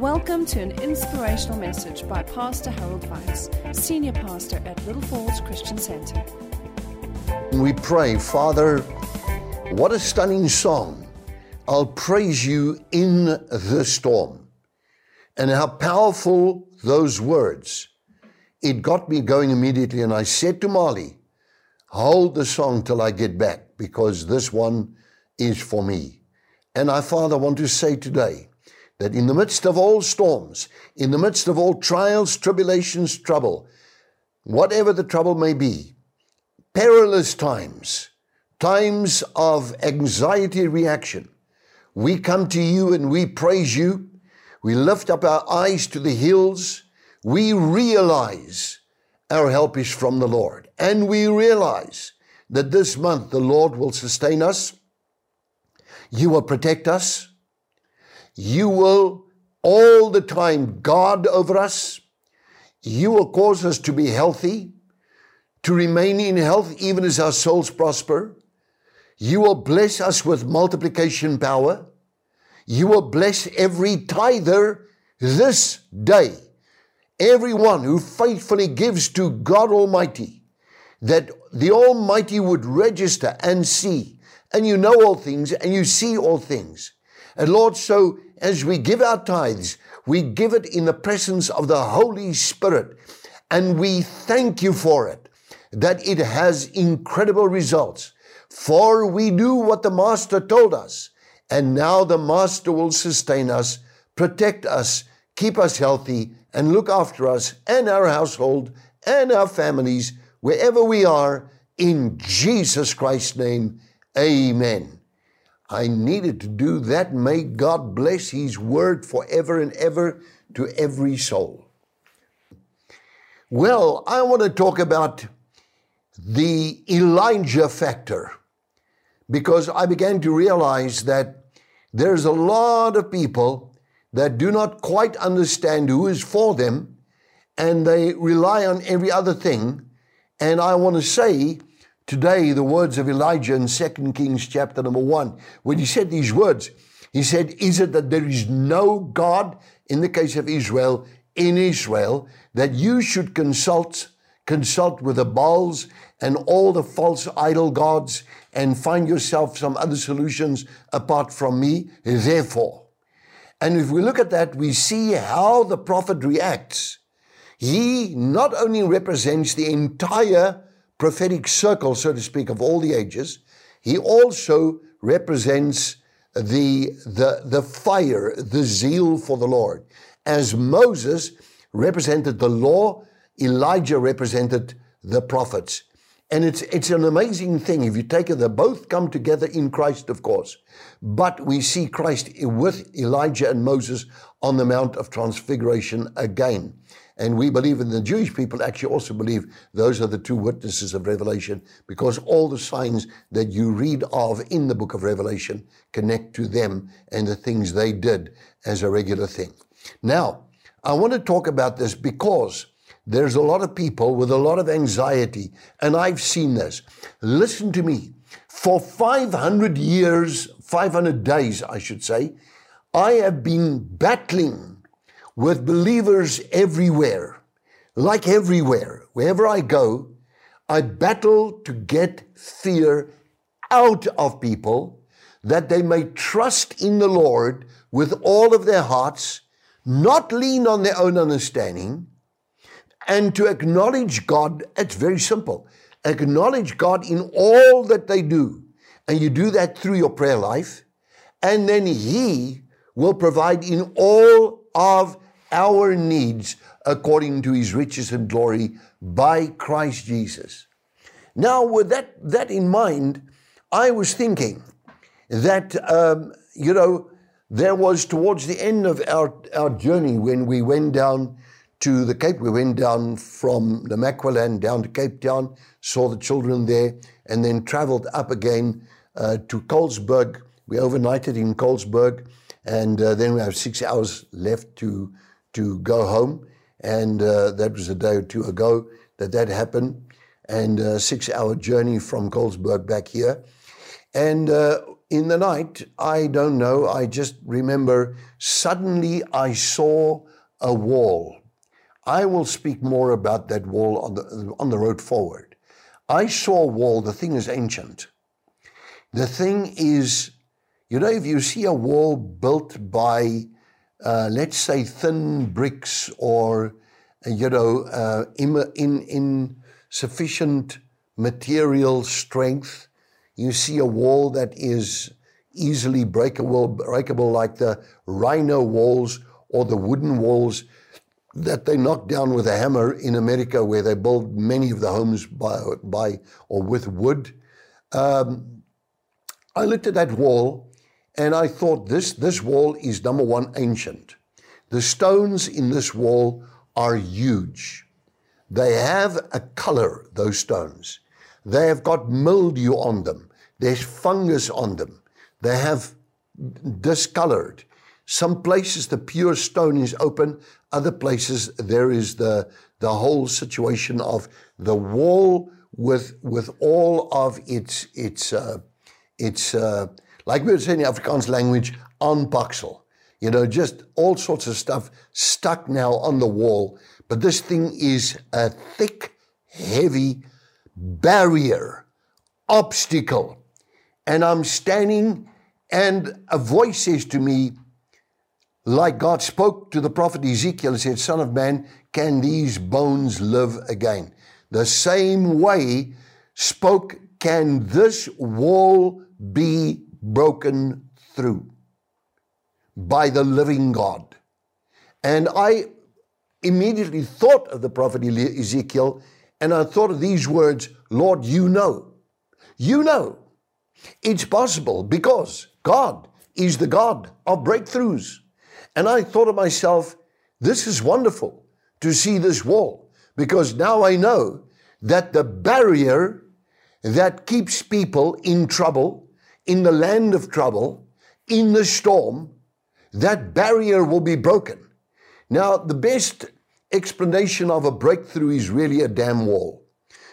Welcome to an inspirational message by Pastor Harold Weitsz, Senior Pastor at Little Falls Christian Center. We pray, Father, what a stunning song. I'll praise you in the storm. And how powerful those words. It got me going immediately, and I said to Molly, Hold the song till I get back, because this one is for me. And I, Father, want to say today, that in the midst of all storms, in the midst of all trials, tribulations, trouble, whatever the trouble may be, perilous times, times of anxiety reaction, we come to you and we praise you. We lift up our eyes to the hills. We realize our help is from the Lord. And we realize that this month the Lord will sustain us. You will protect us you will all the time guard over us. You will cause us to be healthy, to remain in health even as our souls prosper. You will bless us with multiplication power. You will bless every tither this day. Everyone who faithfully gives to God Almighty, that the Almighty would register and see. And you know all things and you see all things. And Lord, so as we give our tithes, we give it in the presence of the Holy Spirit. And we thank you for it, that it has incredible results. For we do what the Master told us. And now the Master will sustain us, protect us, keep us healthy, and look after us and our household and our families wherever we are. In Jesus Christ's name, amen. I needed to do that. May God bless His word forever and ever to every soul. Well, I want to talk about the Elijah factor because I began to realize that there's a lot of people that do not quite understand who is for them and they rely on every other thing. And I want to say today the words of Elijah in 2 Kings chapter number 1. When he said these words, he said, Is it that there is no God in the case of Israel, in Israel, that you should consult, consult with the Baals and all the false idol gods and find yourself some other solutions apart from me? Therefore. And if we look at that, we see how the prophet reacts. He not only represents the entire prophetic circle, so to speak, of all the ages, he also represents the, the, the fire, the zeal for the Lord. As Moses represented the law, Elijah represented the prophets. And it's, it's an amazing thing. If you take it, they both come together in Christ, of course. But we see Christ with Elijah and Moses on the Mount of Transfiguration again. And we believe and the Jewish people actually also believe those are the two witnesses of Revelation because all the signs that you read of in the book of Revelation connect to them and the things they did as a regular thing. Now, I want to talk about this because there's a lot of people with a lot of anxiety, and I've seen this. Listen to me. For 500 years, 500 days, I should say, I have been battling with believers everywhere, like everywhere, wherever I go, I battle to get fear out of people that they may trust in the Lord with all of their hearts, not lean on their own understanding, and to acknowledge God. It's very simple. Acknowledge God in all that they do. And you do that through your prayer life. And then He will provide in all of our needs according to his riches and glory by Christ Jesus. Now, with that, that in mind, I was thinking that, um, you know, there was towards the end of our, our journey when we went down to the Cape, we went down from the Namaqualand down to Cape Town, saw the children there, and then traveled up again uh, to Colesberg. We overnighted in Colesberg and uh, then we have six hours left to to go home. And uh, that was a day or two ago that that happened. And a six hour journey from Colesberg back here. And uh, in the night, I don't know, I just remember suddenly I saw a wall. I will speak more about that wall on the, on the road forward. I saw a wall, the thing is ancient. The thing is, you know, if you see a wall built by, uh, let's say, thin bricks or, you know, uh, in, in, in sufficient material strength, you see a wall that is easily breakable, breakable like the rhino walls or the wooden walls that they knock down with a hammer in America, where they build many of the homes by, by or with wood. Um, I looked at that wall and I thought this, this wall is number one, ancient. The stones in this wall are huge. They have a color, those stones. They have got mildew on them. There's fungus on them. They have discolored. Some places the pure stone is open, other places there is the, the whole situation of the wall with, with all of its, its, uh, its uh, like we would say in the Afrikaans language, on aanpaksel. You know, just all sorts of stuff stuck now on the wall. But this thing is a thick, heavy barrier, obstacle and I'm standing, and a voice says to me, like God spoke to the prophet Ezekiel and said, Son of man, can these bones live again? The same way spoke, can this wall be broken through by the living God? And I immediately thought of the prophet Ezekiel and I thought of these words Lord, you know. You know. It's possible because God is the God of breakthroughs. And I thought to myself, this is wonderful to see this wall because now I know that the barrier that keeps people in trouble, in the land of trouble, in the storm, that barrier will be broken. Now, the best explanation of a breakthrough is really a dam wall.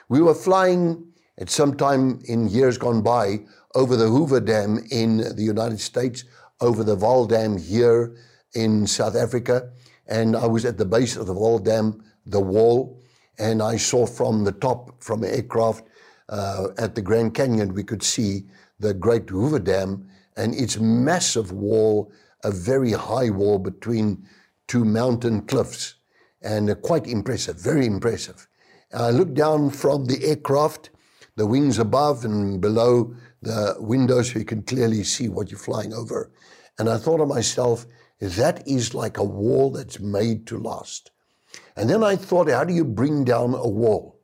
We were flying at some time in years gone by over the Hoover Dam in the United States, over the Vaal Dam here in South Africa. And I was at the base of the Vaal Dam, the wall, and I saw from the top, from aircraft uh, at the Grand Canyon, we could see the Great Hoover Dam and its massive wall, a very high wall between two mountain cliffs, and uh, quite impressive, very impressive. I looked down from the aircraft, the wings above and below the windows so you can clearly see what you're flying over. And I thought to myself, that is like a wall that's made to last. And then I thought, how do you bring down a wall?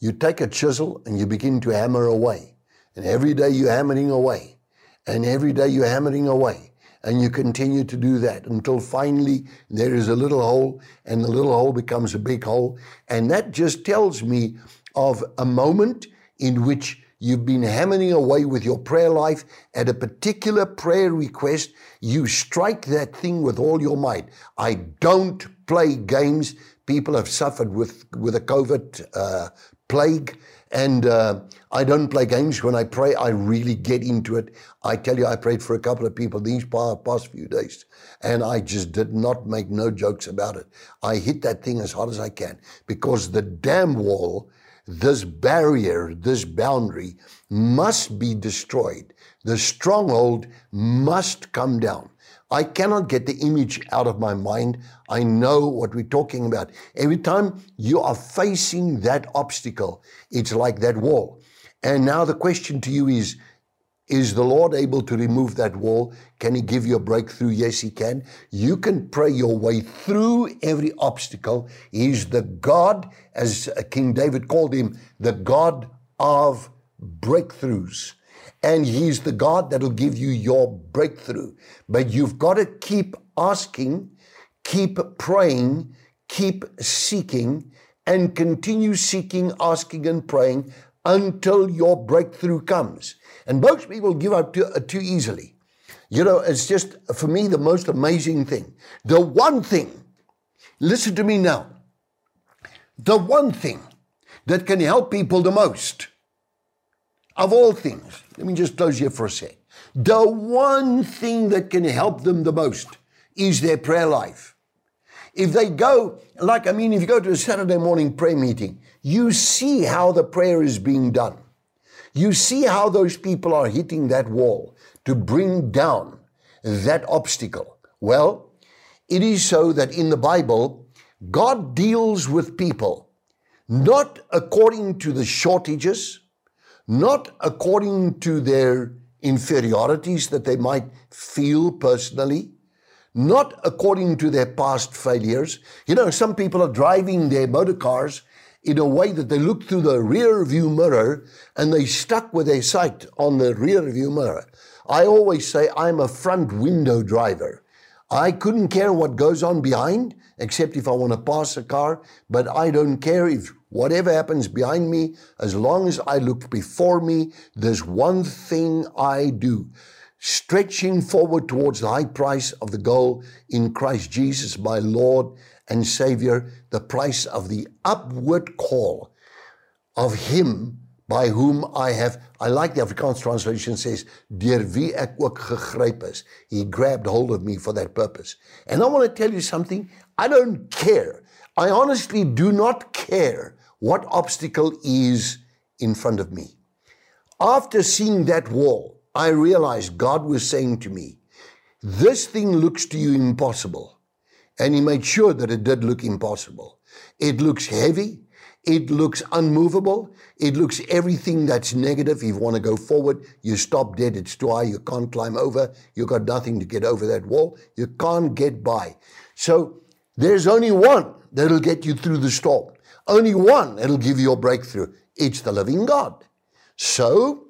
You take a chisel and you begin to hammer away. And every day you're hammering away. And every day you're hammering away. And you continue to do that until finally there is a little hole and the little hole becomes a big hole. And that just tells me of a moment in which You've been hammering away with your prayer life at a particular prayer request. You strike that thing with all your might. I don't play games. People have suffered with, with a COVID uh, plague. And uh, I don't play games. When I pray, I really get into it. I tell you, I prayed for a couple of people these past few days, and I just did not make no jokes about it. I hit that thing as hard as I can because the dam wall this barrier, this boundary must be destroyed. The stronghold must come down. I cannot get the image out of my mind. I know what we're talking about. Every time you are facing that obstacle, it's like that wall. And now the question to you is is the Lord able to remove that wall? Can He give you a breakthrough? Yes, He can. You can pray your way through every obstacle. He's the God, as King David called him, the God of breakthroughs. And He's the God that'll give you your breakthrough. But you've got to keep asking, keep praying, keep seeking, and continue seeking, asking, and praying until your breakthrough comes. And most people give up too, uh, too easily. You know, it's just, for me, the most amazing thing. The one thing, listen to me now, the one thing that can help people the most, of all things, let me just close here for a sec. The one thing that can help them the most is their prayer life. If they go, like, I mean, if you go to a Saturday morning prayer meeting, you see how the prayer is being done. You see how those people are hitting that wall to bring down that obstacle. Well, it is so that in the Bible, God deals with people not according to the shortages, not according to their inferiorities that they might feel personally, not according to their past failures. You know, some people are driving their motor cars in a way that they look through the rear view mirror and they stuck with their sight on the rear view mirror. I always say I'm a front window driver. I couldn't care what goes on behind, except if I want to pass a car, but I don't care if whatever happens behind me, as long as I look before me, there's one thing I do. Stretching forward towards the high price of the goal in Christ Jesus, my Lord and Savior, the price of the upward call of Him by whom I have, I like the Afrikaans translation says, deur wie ek ook gegryp is. He grabbed hold of me for that purpose. And I want to tell you something, I don't care. I honestly do not care what obstacle is in front of me. After seeing that wall, I realized God was saying to me, this thing looks to you impossible. And he made sure that it did look impossible. It looks heavy. It looks unmovable. It looks everything that's negative. If you want to go forward, you stop dead. It's too high. You can't climb over. You've got nothing to get over that wall. You can't get by. So there's only one that'll get you through the storm. Only one that'll give you a breakthrough. It's the living God. So,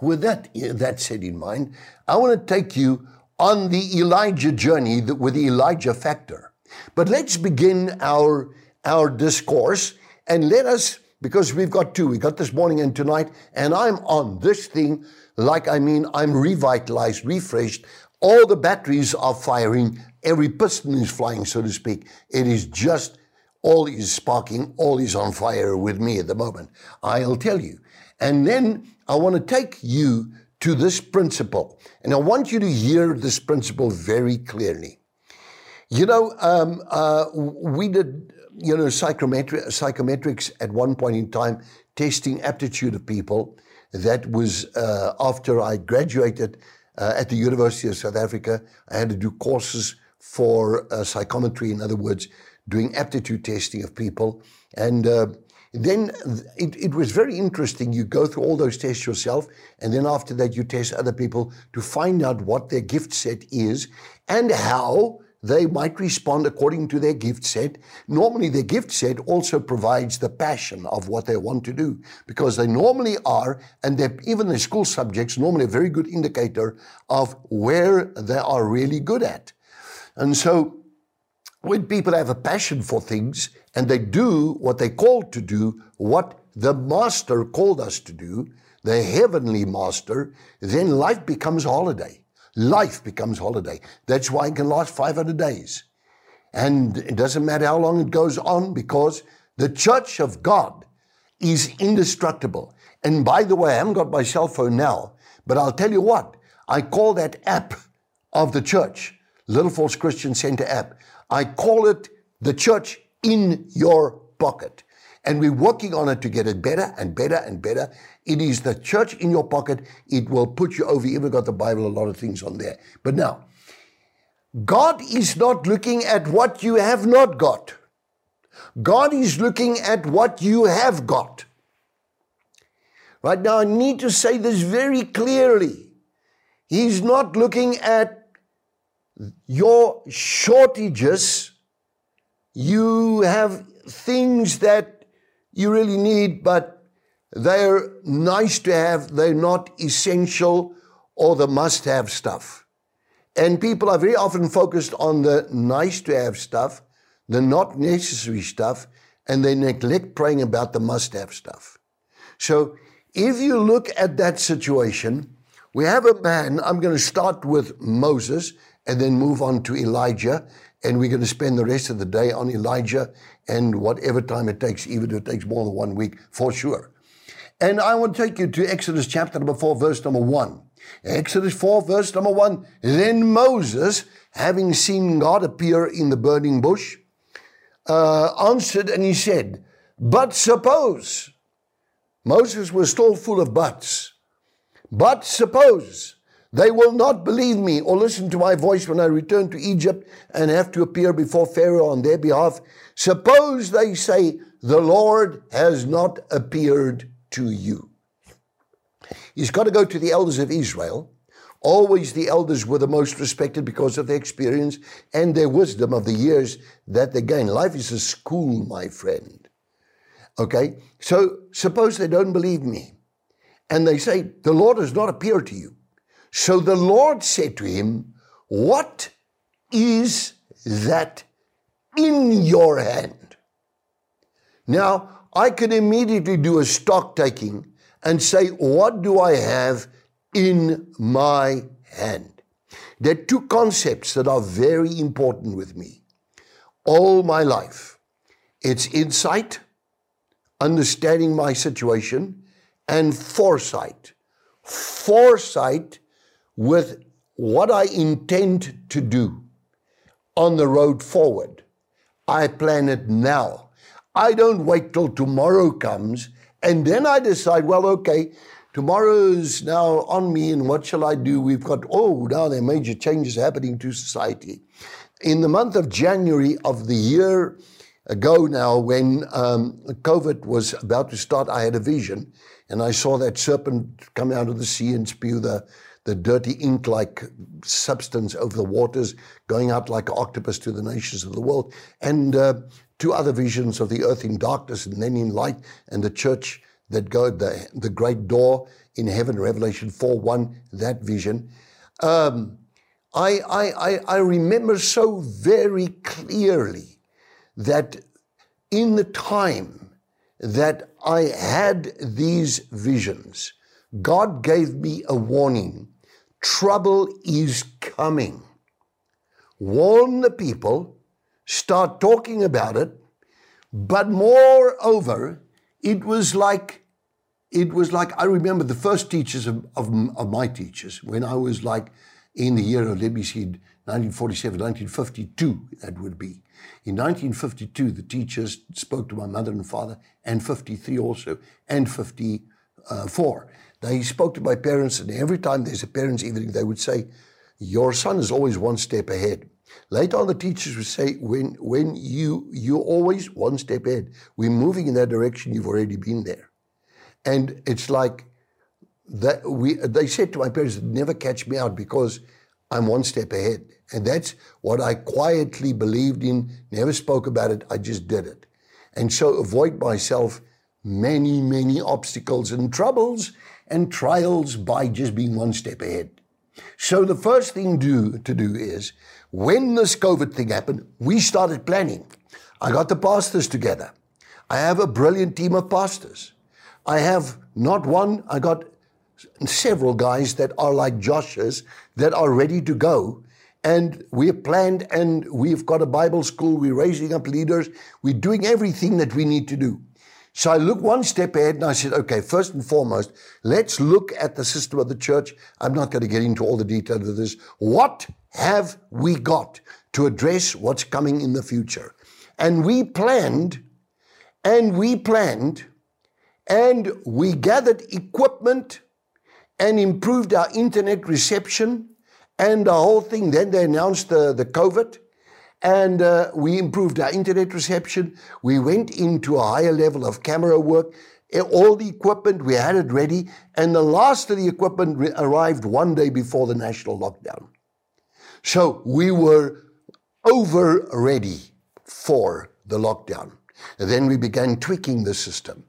with that, that said in mind, I want to take you on the Elijah journey with the Elijah factor. But let's begin our, our discourse and let us, because we've got two, we got this morning and tonight, and I'm on this thing like I mean, I'm revitalized, refreshed. All the batteries are firing, every piston is flying, so to speak. It is just all is sparking, all is on fire with me at the moment. I'll tell you. And then I want to take you to this principle. And I want you to hear this principle very clearly. You know, um, uh, we did you know, psychometri- psychometrics at one point in time, testing aptitude of people. That was uh, after I graduated uh, at the University of South Africa. I had to do courses for uh, psychometry, in other words, doing aptitude testing of people. And uh, then it, it was very interesting. You go through all those tests yourself, and then after that, you test other people to find out what their gift set is and how they might respond according to their gift set. Normally, their gift set also provides the passion of what they want to do because they normally are, and even the school subjects, normally a very good indicator of where they are really good at. And so, when people have a passion for things and they do what they called to do, what the master called us to do, the heavenly master, then life becomes holiday life becomes holiday. That's why it can last 500 days. And it doesn't matter how long it goes on because the church of God is indestructible. And by the way, I haven't got my cell phone now, but I'll tell you what, I call that app of the church, Little Falls Christian Center app, I call it the church in your pocket. And we're working on it to get it better and better and better. It is the church in your pocket. It will put you over. You even got the Bible, a lot of things on there. But now, God is not looking at what you have not got. God is looking at what you have got. Right now, I need to say this very clearly. He's not looking at your shortages. You have things that you really need, but they're nice to have, they're not essential or the must have stuff. And people are very often focused on the nice to have stuff, the not necessary stuff, and they neglect praying about the must have stuff. So if you look at that situation, we have a man, I'm going to start with Moses and then move on to Elijah. And we're going to spend the rest of the day on Elijah and whatever time it takes, even if it takes more than one week, for sure. And I want to take you to Exodus chapter number 4, verse number 1. Exodus 4, verse number 1. Then Moses, having seen God appear in the burning bush, uh, answered and he said, But suppose, Moses was still full of buts, but suppose they will not believe me or listen to my voice when I return to Egypt and have to appear before Pharaoh on their behalf. Suppose they say, The Lord has not appeared to you. He's got to go to the elders of Israel. Always the elders were the most respected because of their experience and their wisdom of the years that they gained. Life is a school, my friend. Okay? So suppose they don't believe me and they say, The Lord has not appeared to you. So the Lord said to him, What is that in your hand? Now, I can immediately do a stock taking and say, What do I have in my hand? There are two concepts that are very important with me all my life it's insight, understanding my situation, and foresight. Foresight with what I intend to do on the road forward. I plan it now. I don't wait till tomorrow comes and then I decide, well, okay, tomorrow's now on me and what shall I do? We've got, oh, now there are major changes happening to society. In the month of January of the year ago now, when um, COVID was about to start, I had a vision and I saw that serpent come out of the sea and spew the the dirty ink like substance over the waters, going out like an octopus to the nations of the world, and uh, two other visions of the earth in darkness and then in light, and the church that go the, the great door in heaven, Revelation 4 1, that vision. Um, I, I, I remember so very clearly that in the time that I had these visions, God gave me a warning trouble is coming. Warn the people, start talking about it, but moreover, it was like, it was like, I remember the first teachers of, of, of my teachers when I was like in the year of, let me see, 1947, 1952, that would be. In 1952, the teachers spoke to my mother and father, and 53 also, and Uh, 54. They spoke to my parents, and every time there's a parents' evening, they would say, Your son is always one step ahead. Later on, the teachers would say, when, when you, you're always one step ahead. We're moving in that direction, you've already been there. And it's like, that we, they said to my parents, never catch me out because I'm one step ahead. And that's what I quietly believed in, never spoke about it, I just did it. And so avoid myself many, many obstacles and troubles and trials by just being one step ahead. So the first thing do, to do is when this COVID thing happened, we started planning. I got the pastors together. I have a brilliant team of pastors. I have not one, I got several guys that are like Josh's that are ready to go. And we've planned and we've got a Bible school. We're raising up leaders. We're doing everything that we need to do. So I looked one step ahead and I said, okay, first and foremost, let's look at the system of the church. I'm not going to get into all the details of this. What have we got to address what's coming in the future? And we planned, and we planned, and we gathered equipment and improved our internet reception and the whole thing. Then they announced the, the COVID and uh, we improved our internet reception. We went into a higher level of camera work. All the equipment, we had it ready, and the last of the equipment re- arrived one day before the national lockdown. So we were over ready for the lockdown. And then we began tweaking the system.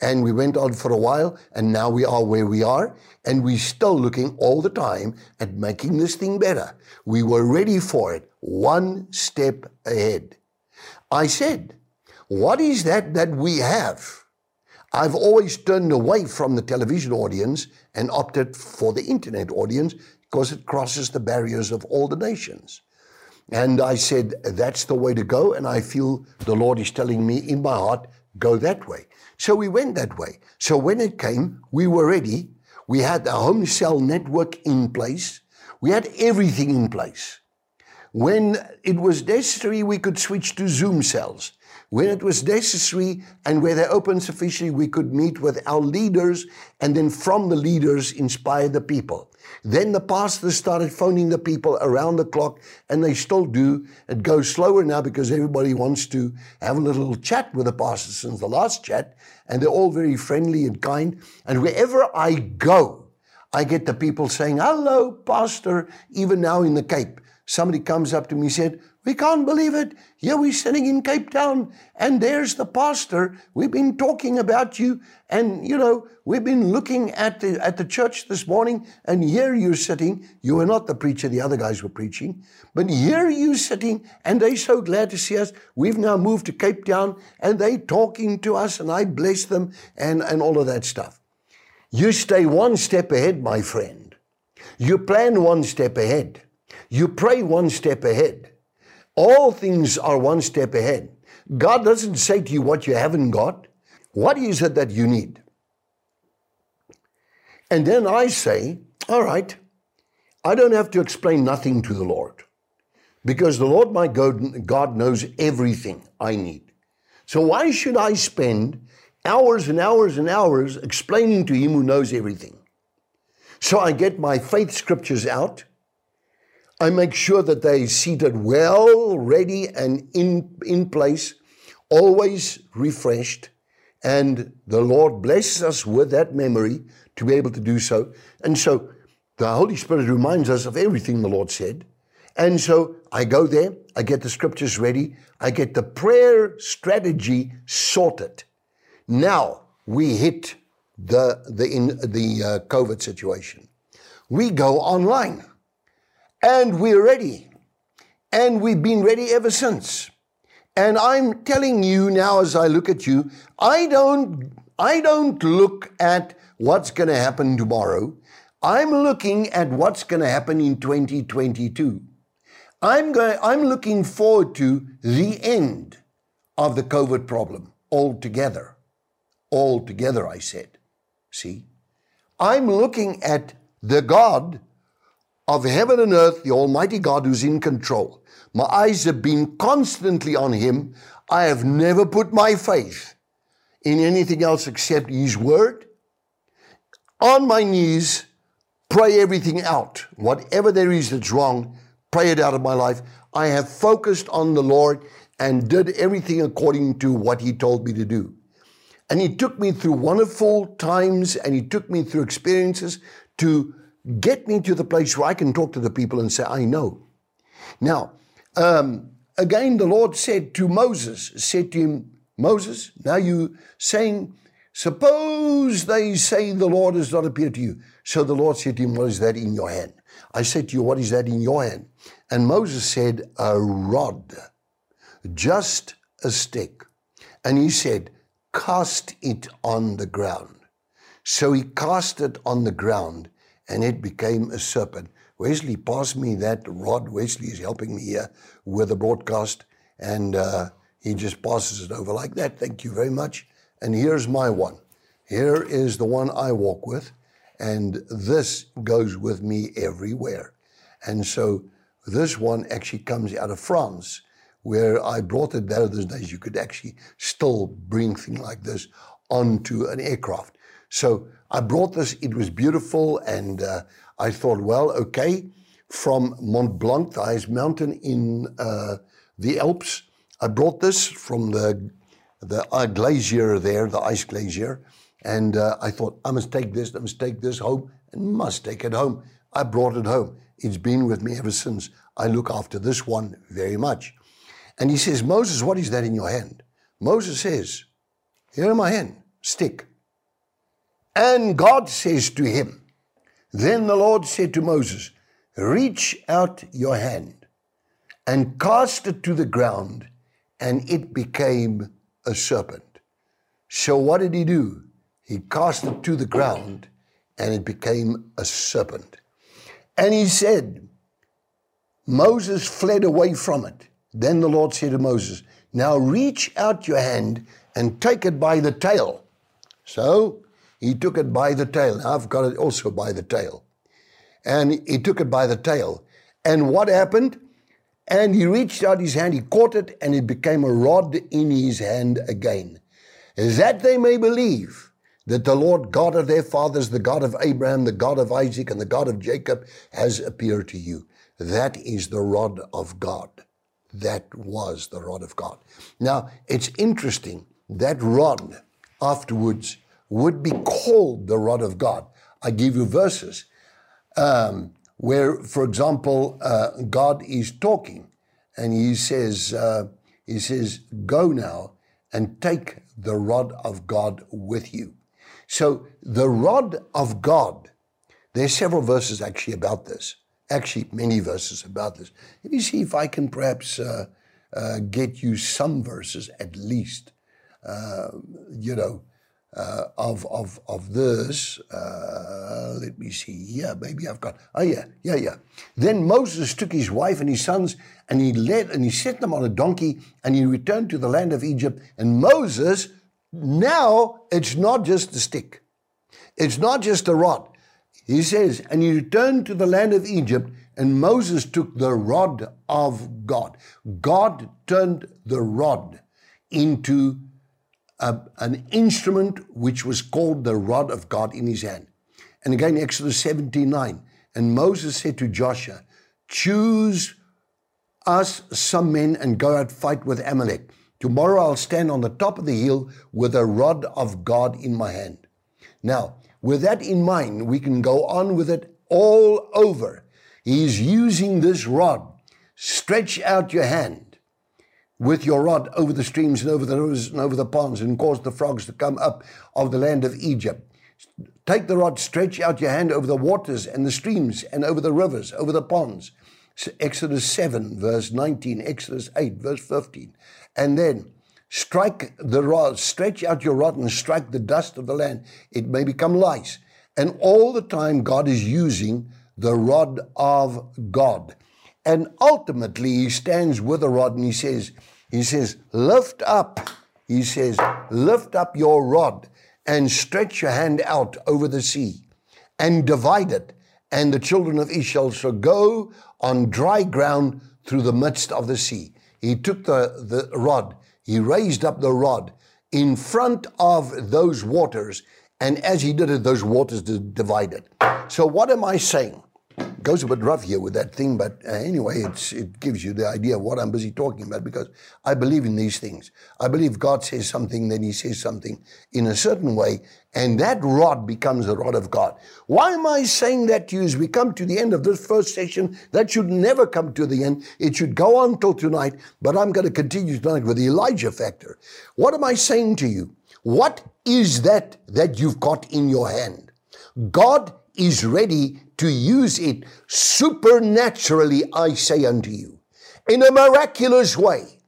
And we went on for a while, and now we are where we are, and we're still looking all the time at making this thing better. We were ready for it, one step ahead. I said, What is that that we have? I've always turned away from the television audience and opted for the internet audience because it crosses the barriers of all the nations. And I said, That's the way to go. And I feel the Lord is telling me in my heart, go that way. So we went that way. So when it came, we were ready. We had the home cell network in place. We had everything in place. When it was necessary, we could switch to Zoom cells. When it was necessary and where they opened sufficiently, we could meet with our leaders and then from the leaders inspire the people. Then the pastors started phoning the people around the clock, and they still do. It goes slower now because everybody wants to have a little chat with the pastors since the last chat, and they're all very friendly and kind. And wherever I go, I get the people saying, Hello, Pastor, even now in the Cape somebody comes up to me and said, We can't believe it. Here we're sitting in Cape Town, and there's the pastor. We've been talking about you, and you know, we've been looking at the at the church this morning, and here you're sitting. You were not the preacher, the other guys were preaching, but here you're sitting, and they're so glad to see us. We've now moved to Cape Town, and they're talking to us, and I bless them, and, and all of that stuff. You stay one step ahead, my friend. You plan one step ahead. You pray one step ahead. All things are one step ahead. God doesn't say to you what you haven't got. What is it that you need? And then I say, all right, I don't have to explain nothing to the Lord because the Lord my God knows everything I need. So why should I spend hours and hours and hours explaining to Him who knows everything? So I get my faith scriptures out I make sure that they're seated well, ready, and in, in place, always refreshed. And the Lord blesses us with that memory to be able to do so. And so the Holy Spirit reminds us of everything the Lord said. And so I go there, I get the scriptures ready, I get the prayer strategy sorted. Now we hit the, the, in, the uh, COVID situation. We go online. And we're ready. And we've been ready ever since. And I'm telling you now as I look at you, I don't I don't look at what's going to happen tomorrow. I'm looking at what's going to happen in 2022. I'm going I'm looking forward to the end of the COVID problem altogether. Altogether, I said. See? I'm looking at the God of heaven and earth, the Almighty God who's in control. My eyes have been constantly on Him. I have never put my faith in anything else except His Word. On my knees, pray everything out. Whatever there is that's wrong, pray it out of my life. I have focused on the Lord and did everything according to what He told me to do. And He took me through wonderful times and He took me through experiences to get me to the place where I can talk to the people and say, I know. Now, um, again, the Lord said to Moses, said to him, Moses, now you saying, suppose they say the Lord has not appeared to you. So the Lord said to him, What is that in your hand? I said to you, What is that in your hand? And Moses said, A rod, just a stick. And he said, Cast it on the ground. So he cast it on the ground, and it became a serpent. Wesley passed me that rod. Wesley is helping me here with the broadcast, and uh, he just passes it over like that. Thank you very much. And here's my one. Here is the one I walk with, and this goes with me everywhere. And so this one actually comes out of France, where I brought it there those days. You could actually still bring things like this onto an aircraft. So I brought this, it was beautiful, and uh, I thought, well, okay, from Mont Blanc, the highest mountain in uh, the Alps. I brought this from the, the uh, glacier there, the ice glacier, and uh, I thought, I must take this, I must take this home, and must take it home. I brought it home. It's been with me ever since. I look after this one very much. And he says, Moses, what is that in your hand? Moses says, Here in my hand, stick. And God says to him, Then the Lord said to Moses, Reach out your hand and cast it to the ground, and it became a serpent. So what did he do? He cast it to the ground, and it became a serpent. And he said, Moses fled away from it. Then the Lord said to Moses, Now reach out your hand and take it by the tail. So he took it by the tail. I've got it also by the tail. And he took it by the tail. And what happened? And he reached out his hand, he caught it, and it became a rod in his hand again. That they may believe that the Lord God of their fathers, the God of Abraham, the God of Isaac, and the God of Jacob has appeared to you. That is the rod of God. That was the rod of God. Now, it's interesting that rod afterwards would be called the rod of God. I give you verses um, where, for example, uh, God is talking and he says, uh, he says, go now and take the rod of God with you. So the rod of God, there's several verses actually about this. Actually, many verses about this. Let me see if I can perhaps uh, uh, get you some verses at least. Uh, you know, uh, of of of this. Uh, let me see. Yeah, maybe I've got. Oh yeah, yeah, yeah. Then Moses took his wife and his sons, and he led and he set them on a donkey, and he returned to the land of Egypt. And Moses, now it's not just a stick, it's not just a rod. He says, and he returned to the land of Egypt, and Moses took the rod of God. God turned the rod into a, an instrument which was called the rod of God in his hand. And again, Exodus 79. And Moses said to Joshua, Choose us some men and go out fight with Amalek. Tomorrow I'll stand on the top of the hill with a rod of God in my hand. Now, with that in mind, we can go on with it all over. He's using this rod. Stretch out your hand with your rod over the streams and over the rivers and over the ponds and cause the frogs to come up of the land of Egypt. Take the rod, stretch out your hand over the waters and the streams and over the rivers, over the ponds. Exodus 7, verse 19, Exodus 8, verse 15. And then strike the rod, stretch out your rod and strike the dust of the land. It may become lice. And all the time, God is using the rod of God. And ultimately, he stands with the rod and he says, he says, lift up. He says, lift up your rod and stretch your hand out over the sea and divide it. And the children of Israel shall go on dry ground through the midst of the sea. He took the, the rod, he raised up the rod in front of those waters. And as he did it, those waters divided. So, what am I saying? Goes a bit rough here with that thing, but uh, anyway, it gives you the idea of what I'm busy talking about because I believe in these things. I believe God says something, then He says something in a certain way, and that rod becomes the rod of God. Why am I saying that to you as we come to the end of this first session? That should never come to the end. It should go on till tonight, but I'm going to continue tonight with the Elijah factor. What am I saying to you? What is that that you've got in your hand? God is ready to use it supernaturally, I say unto you, in a miraculous way,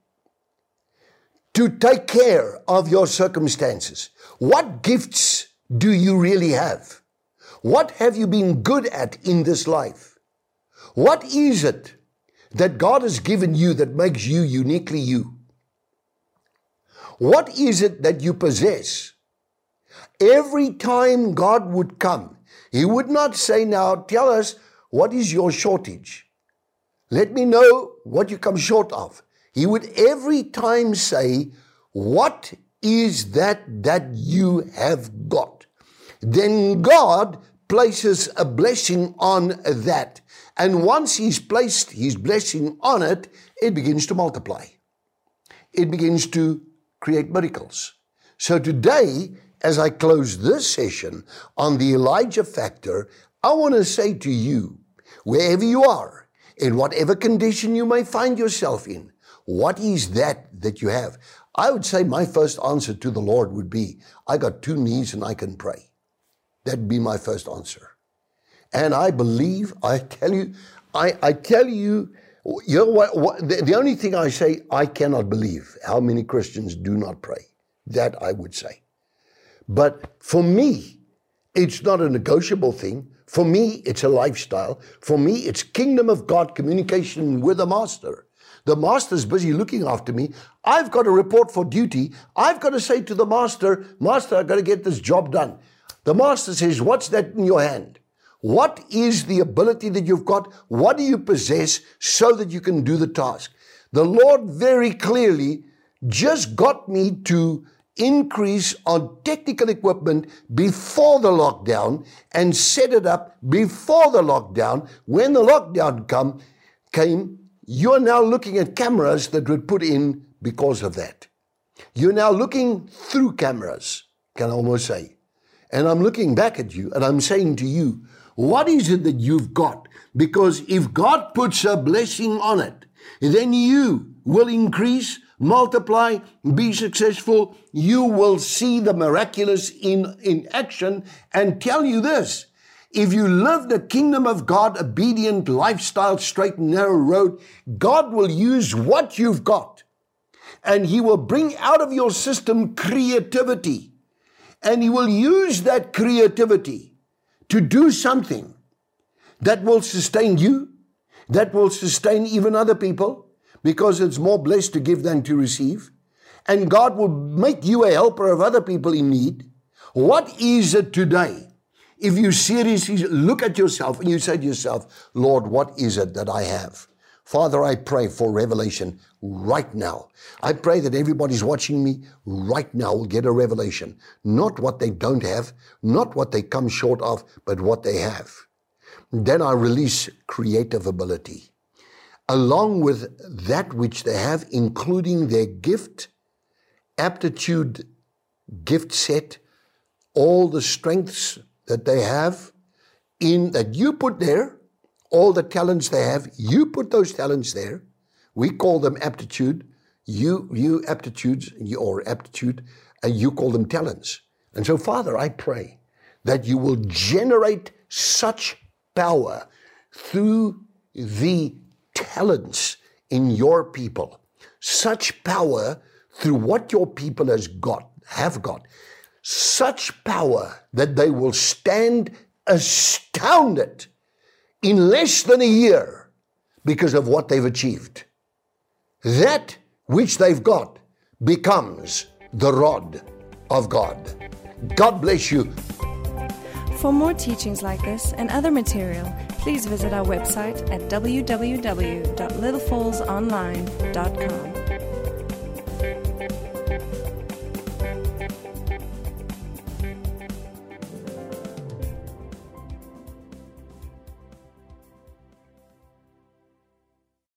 to take care of your circumstances. What gifts do you really have? What have you been good at in this life? What is it that God has given you that makes you uniquely you? What is it that you possess? Every time God would come he would not say, Now tell us what is your shortage. Let me know what you come short of. He would every time say, What is that that you have got? Then God places a blessing on that. And once He's placed His blessing on it, it begins to multiply. It begins to create miracles. So today, as I close this session on the Elijah factor, I want to say to you, wherever you are, in whatever condition you may find yourself in, what is that that you have? I would say my first answer to the Lord would be, I got two knees and I can pray. That'd be my first answer. And I believe, I tell you, I, I tell you, you know what, what the, the only thing I say, I cannot believe how many Christians do not pray. That I would say. But for me, it's not a negotiable thing. For me, it's a lifestyle. For me, it's kingdom of God communication with the master. The master's busy looking after me. I've got a report for duty. I've got to say to the master, Master, I've got to get this job done. The master says, What's that in your hand? What is the ability that you've got? What do you possess so that you can do the task? The Lord very clearly just got me to increase on technical equipment before the lockdown and set it up before the lockdown. When the lockdown come, came, you're now looking at cameras that were put in because of that. You're now looking through cameras, can I almost say. And I'm looking back at you and I'm saying to you, what is it that you've got? Because if God puts a blessing on it, then you will increase, multiply, be successful. You will see the miraculous in, in action and tell you this. If you live the kingdom of God obedient lifestyle, straight and narrow road, God will use what you've got and He will bring out of your system creativity. And He will use that creativity to do something that will sustain you, that will sustain even other people, because it's more blessed to give than to receive. And God will make you a helper of other people in need. What is it today? If you seriously look at yourself and you say to yourself, Lord, what is it that I have? Father, I pray for revelation right now. I pray that everybody's watching me right now will get a revelation. Not what they don't have, not what they come short of, but what they have. Then I release creative ability. Along with that which they have, including their gift, aptitude, gift set, all the strengths that they have in that you put there, all the talents they have, you put those talents there. We call them aptitude. You, you aptitudes, or aptitude, and you call them talents. And so, Father, I pray that you will generate such power through the talents in your people, such power through what your people has got, have got, such power that they will stand astounded in less than a year because of what they've achieved. That which they've got becomes the rod of God. God bless you. For more teachings like this and other material, please visit our website at www.littlefallsonline.com.